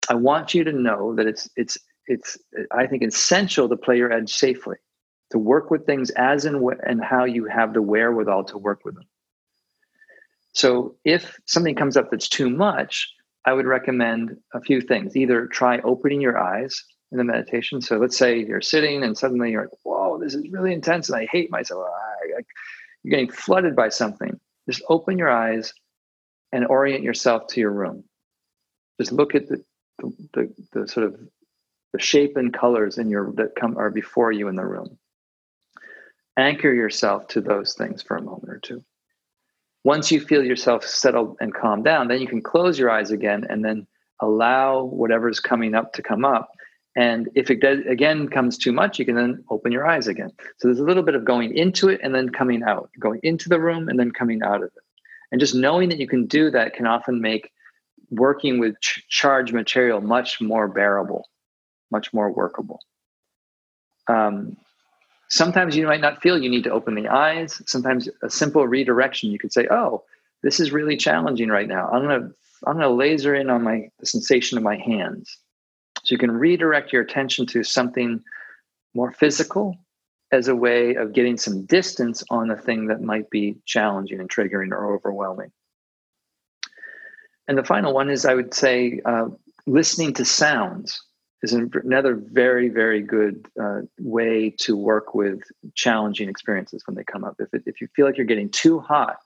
[SPEAKER 1] I want you to know that it's it's it's I think essential to play your edge safely, to work with things as and and how you have the wherewithal to work with them. So if something comes up that's too much, I would recommend a few things. Either try opening your eyes in the meditation. So let's say you're sitting and suddenly you're like, whoa, this is really intense and I hate myself. You're getting flooded by something. Just open your eyes and orient yourself to your room. Just look at the, the, the, the sort of the shape and colors in your that come are before you in the room. Anchor yourself to those things for a moment or two. Once you feel yourself settled and calm down, then you can close your eyes again and then allow whatever's coming up to come up and if it does, again comes too much, you can then open your eyes again. So there's a little bit of going into it and then coming out, going into the room and then coming out of it. And just knowing that you can do that can often make working with ch- charged material much more bearable, much more workable. Um, sometimes you might not feel you need to open the eyes. Sometimes a simple redirection, you could say, "Oh, this is really challenging right now. I'm gonna I'm gonna laser in on my the sensation of my hands." You can redirect your attention to something more physical as a way of getting some distance on the thing that might be challenging and triggering or overwhelming. And the final one is I would say uh, listening to sounds is another very, very good uh, way to work with challenging experiences when they come up. If, it, if you feel like you're getting too hot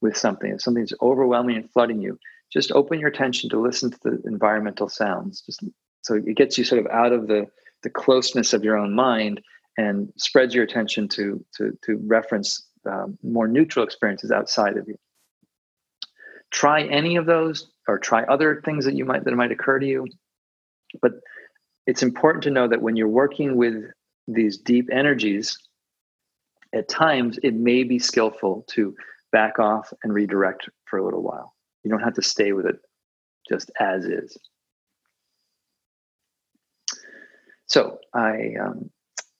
[SPEAKER 1] with something, if something's overwhelming and flooding you, just open your attention to listen to the environmental sounds. Just so it gets you sort of out of the the closeness of your own mind and spreads your attention to to to reference um, more neutral experiences outside of you. Try any of those, or try other things that you might that might occur to you. But it's important to know that when you're working with these deep energies, at times it may be skillful to back off and redirect for a little while. You don't have to stay with it just as is. So I um,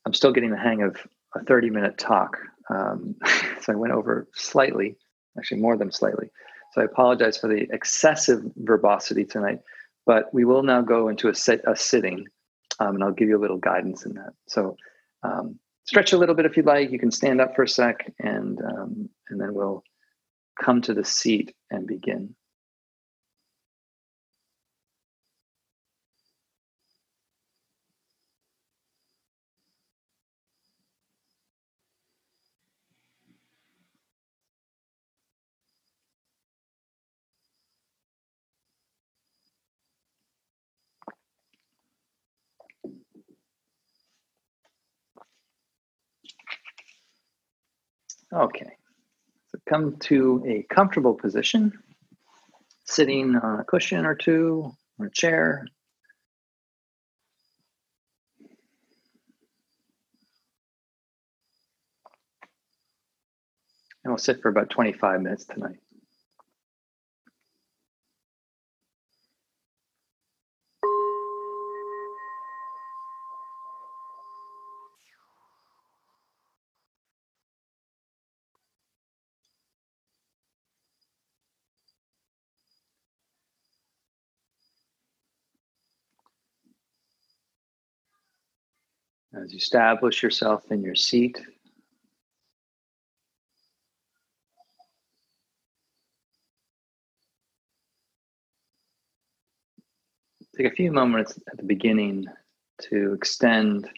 [SPEAKER 1] I'm still getting the hang of a 30 minute talk. Um, so I went over slightly, actually more than slightly. So I apologize for the excessive verbosity tonight, but we will now go into a, sit, a sitting um, and I'll give you a little guidance in that. So um, stretch a little bit if you'd like. You can stand up for a sec and, um, and then we'll come to the seat and begin. Okay, so come to a comfortable position, sitting on a cushion or two, or a chair. And we'll sit for about 25 minutes tonight. As you establish yourself in your seat, take a few moments at the beginning to extend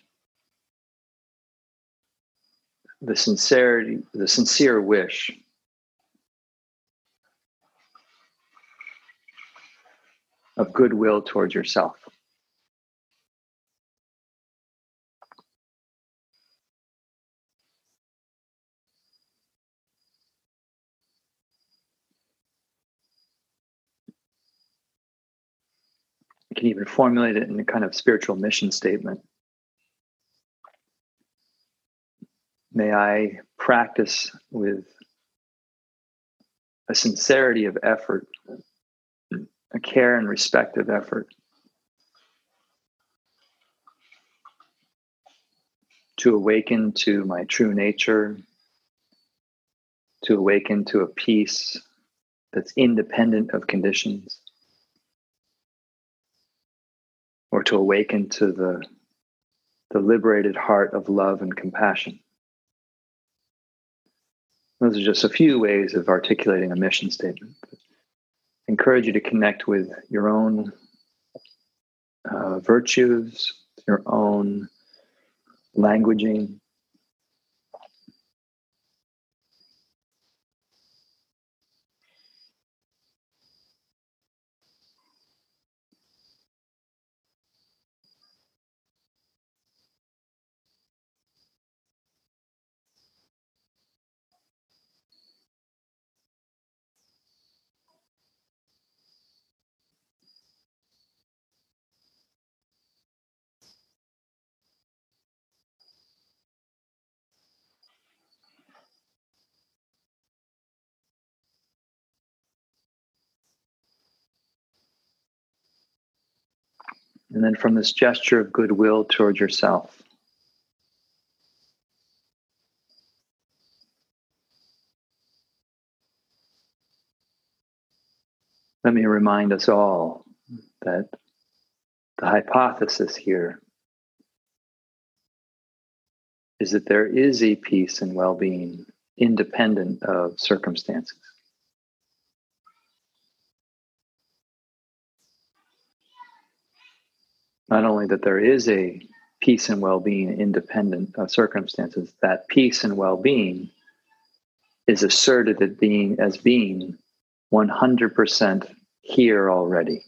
[SPEAKER 1] the sincerity, the sincere wish of goodwill towards yourself. Can even formulate it in a kind of spiritual mission statement. May I practice with a sincerity of effort, a care and respect of effort to awaken to my true nature, to awaken to a peace that's independent of conditions. Or to awaken to the, the liberated heart of love and compassion. Those are just a few ways of articulating a mission statement. I encourage you to connect with your own uh, virtues, your own languaging, And then from this gesture of goodwill toward yourself, let me remind us all that the hypothesis here is that there is a peace and well being independent of circumstances. Not only that there is a peace and well-being independent of circumstances that peace and well-being is asserted as being as being 100% here already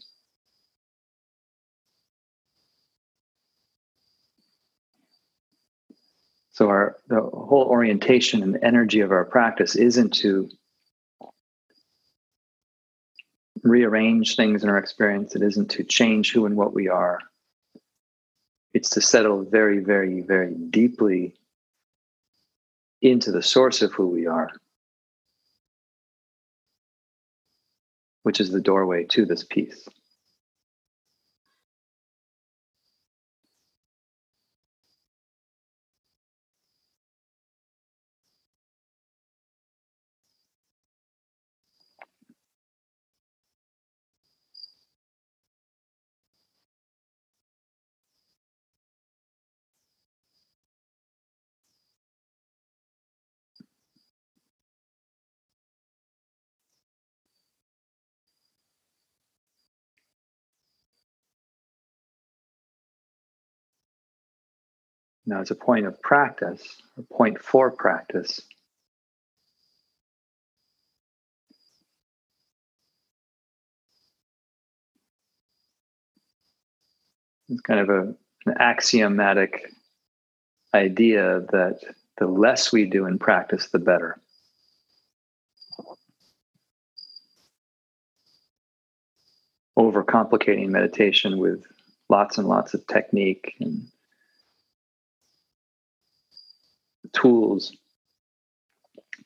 [SPEAKER 1] So our the whole orientation and energy of our practice isn't to rearrange things in our experience. It isn't to change who and what we are. It's to settle very, very, very deeply into the source of who we are, which is the doorway to this peace. Now, as a point of practice, a point for practice, it's kind of a, an axiomatic idea that the less we do in practice, the better. Overcomplicating meditation with lots and lots of technique and tools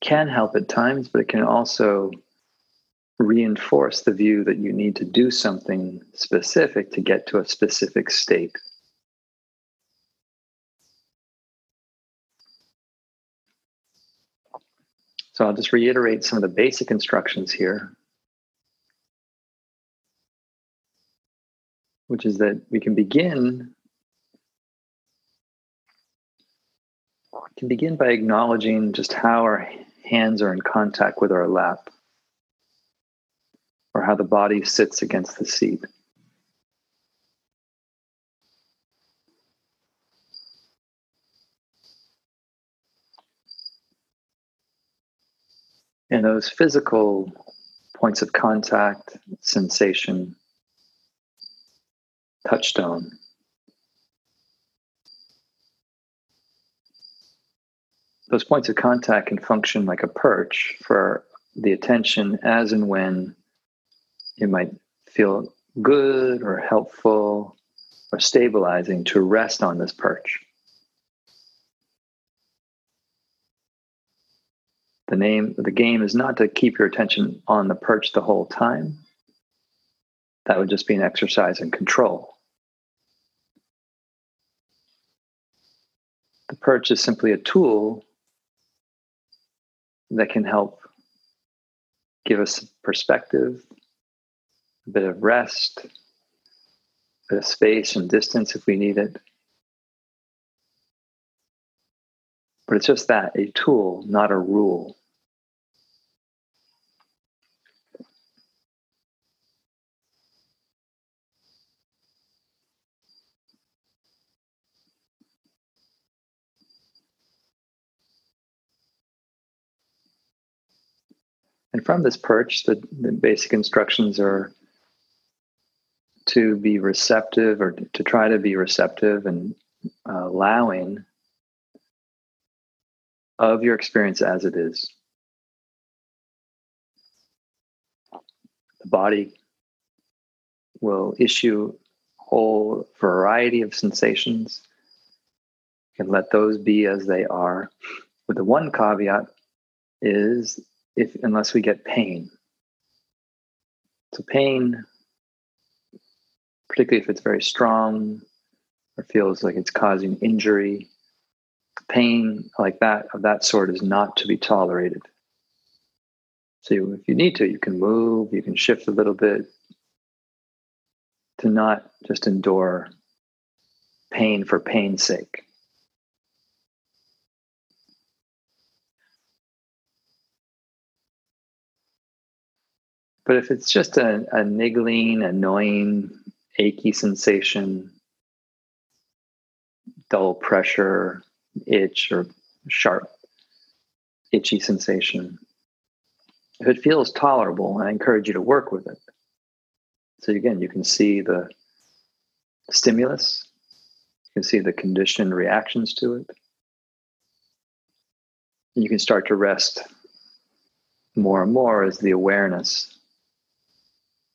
[SPEAKER 1] can help at times, but it can also reinforce the view that you need to do something specific to get to a specific state. So I'll just reiterate some of the basic instructions here, which is that we can begin can begin by acknowledging just how our hands are in contact with our lap or how the body sits against the seat. And those physical points of contact, sensation, touchstone those points of contact can function like a perch for the attention as and when it might feel good or helpful or stabilizing to rest on this perch. The name the game is not to keep your attention on the perch the whole time. That would just be an exercise in control. The perch is simply a tool that can help give us perspective, a bit of rest, a bit of space and distance if we need it. But it's just that a tool, not a rule. And from this perch, the, the basic instructions are to be receptive or to try to be receptive and uh, allowing of your experience as it is. The body will issue a whole variety of sensations. and let those be as they are. With the one caveat is if unless we get pain. So pain, particularly if it's very strong or feels like it's causing injury, pain like that of that sort is not to be tolerated. So if you need to, you can move, you can shift a little bit to not just endure pain for pain's sake. But if it's just a, a niggling, annoying, achy sensation, dull pressure, itch, or sharp, itchy sensation, if it feels tolerable, I encourage you to work with it. So again, you can see the stimulus, you can see the conditioned reactions to it. You can start to rest more and more as the awareness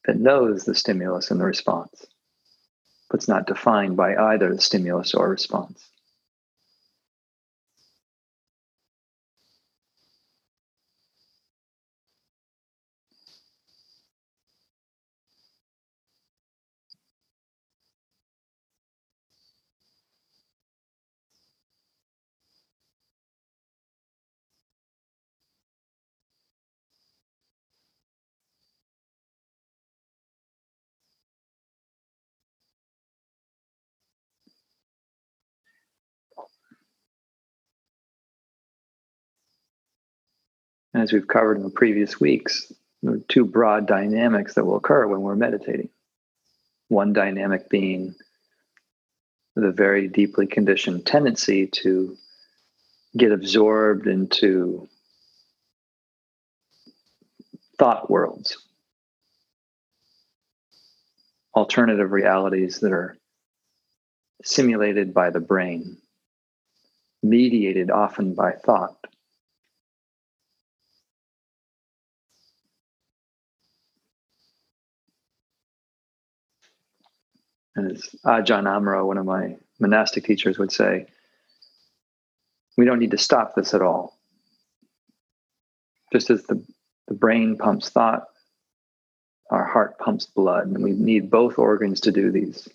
[SPEAKER 1] that knows the stimulus and the response, but it's not defined by either the stimulus or response. As we've covered in the previous weeks, there are two broad dynamics that will occur when we're meditating. One dynamic being the very deeply conditioned tendency to get absorbed into thought worlds, alternative realities that are simulated by the brain, mediated often by thought. And as Ajahn uh, Amaro, one of my monastic teachers, would say, we don't need to stop this at all. Just as the, the brain pumps thought, our heart pumps blood, and we need both organs to do these.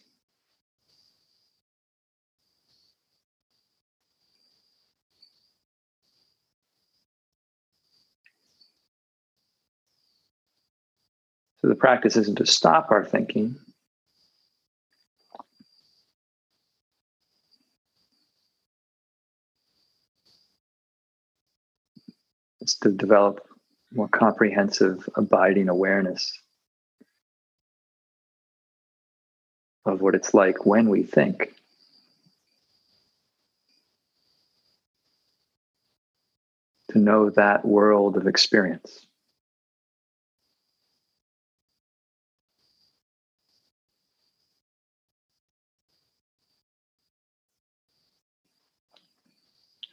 [SPEAKER 1] So the practice isn't to stop our thinking, to develop more comprehensive, abiding awareness of what it's like when we think. To know that world of experience.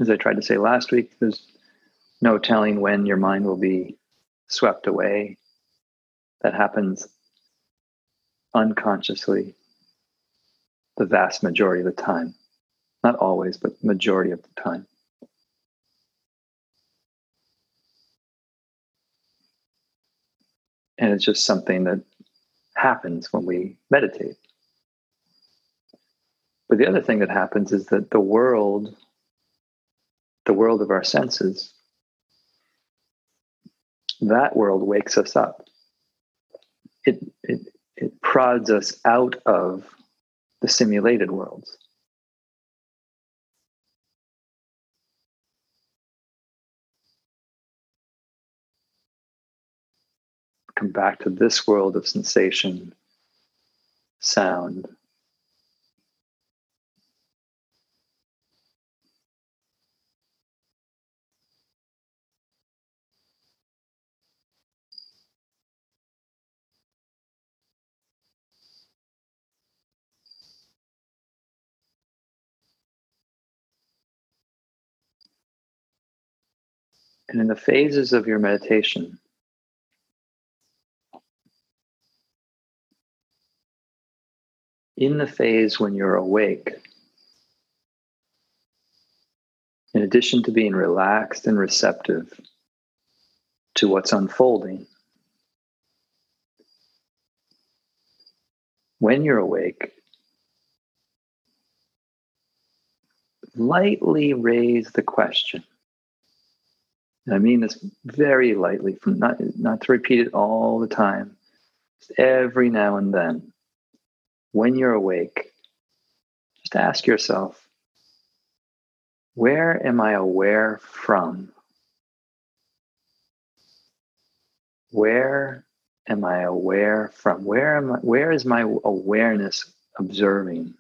[SPEAKER 1] As I tried to say last week, there's no telling when your mind will be swept away. That happens unconsciously the vast majority of the time. Not always, but majority of the time. And it's just something that happens when we meditate. But the other thing that happens is that the world, the world of our senses, that world wakes us up. It, it, it prods us out of the simulated worlds. Come back to this world of sensation, sound, And in the phases of your meditation, in the phase when you're awake, in addition to being relaxed and receptive to what's unfolding, when you're awake, lightly raise the question and I mean this very lightly, from not not to repeat it all the time. Just every now and then, when you're awake, just ask yourself, where am I aware from? Where am I aware from? Where am I, where is my awareness observing?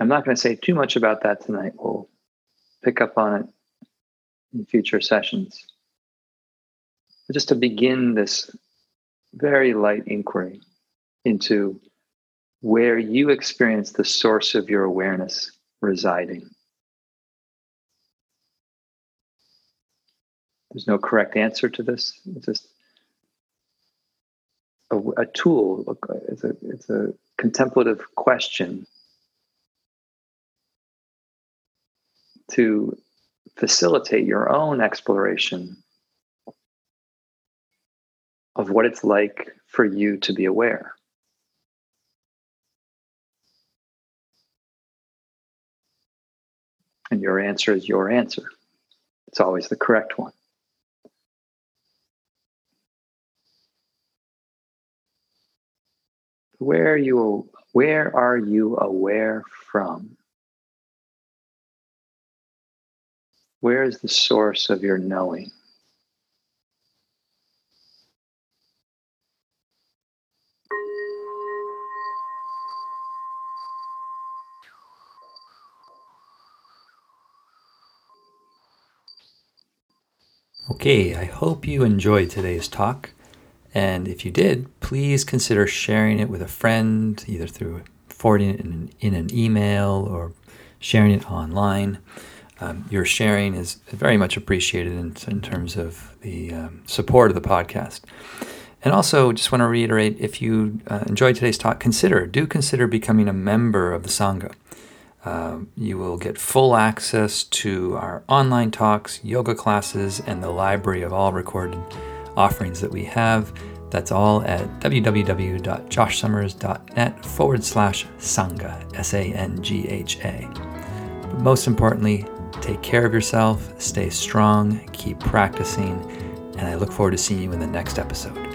[SPEAKER 1] I'm not going to say too much about that tonight. We'll pick up on it in future sessions. But just to begin this very light inquiry, into where you experience the source of your awareness residing. There's no correct answer to this. It's just a, a tool. It's a, it's a contemplative question to facilitate your own exploration of what it's like for you to be aware. And your answer is your answer. It's always the correct one. Where are you where are you aware from? Where is the source of your knowing? Okay, I hope you enjoyed today's talk. And if you did, please consider sharing it with a friend, either through forwarding it in an, email or sharing it online. Um, your sharing is very much appreciated in, in terms of the um, support of the podcast. And also, just want to reiterate if you uh, enjoyed today's talk, consider, do consider becoming a member of the Sangha. Um, you will get full access to our online talks, yoga classes, and the library of all recorded offerings that we have. That's all at www.joshsummers.net forward slash Sangha, S A N G H A. But most importantly, take care of yourself, stay strong, keep practicing, and I look forward to seeing you in the next episode.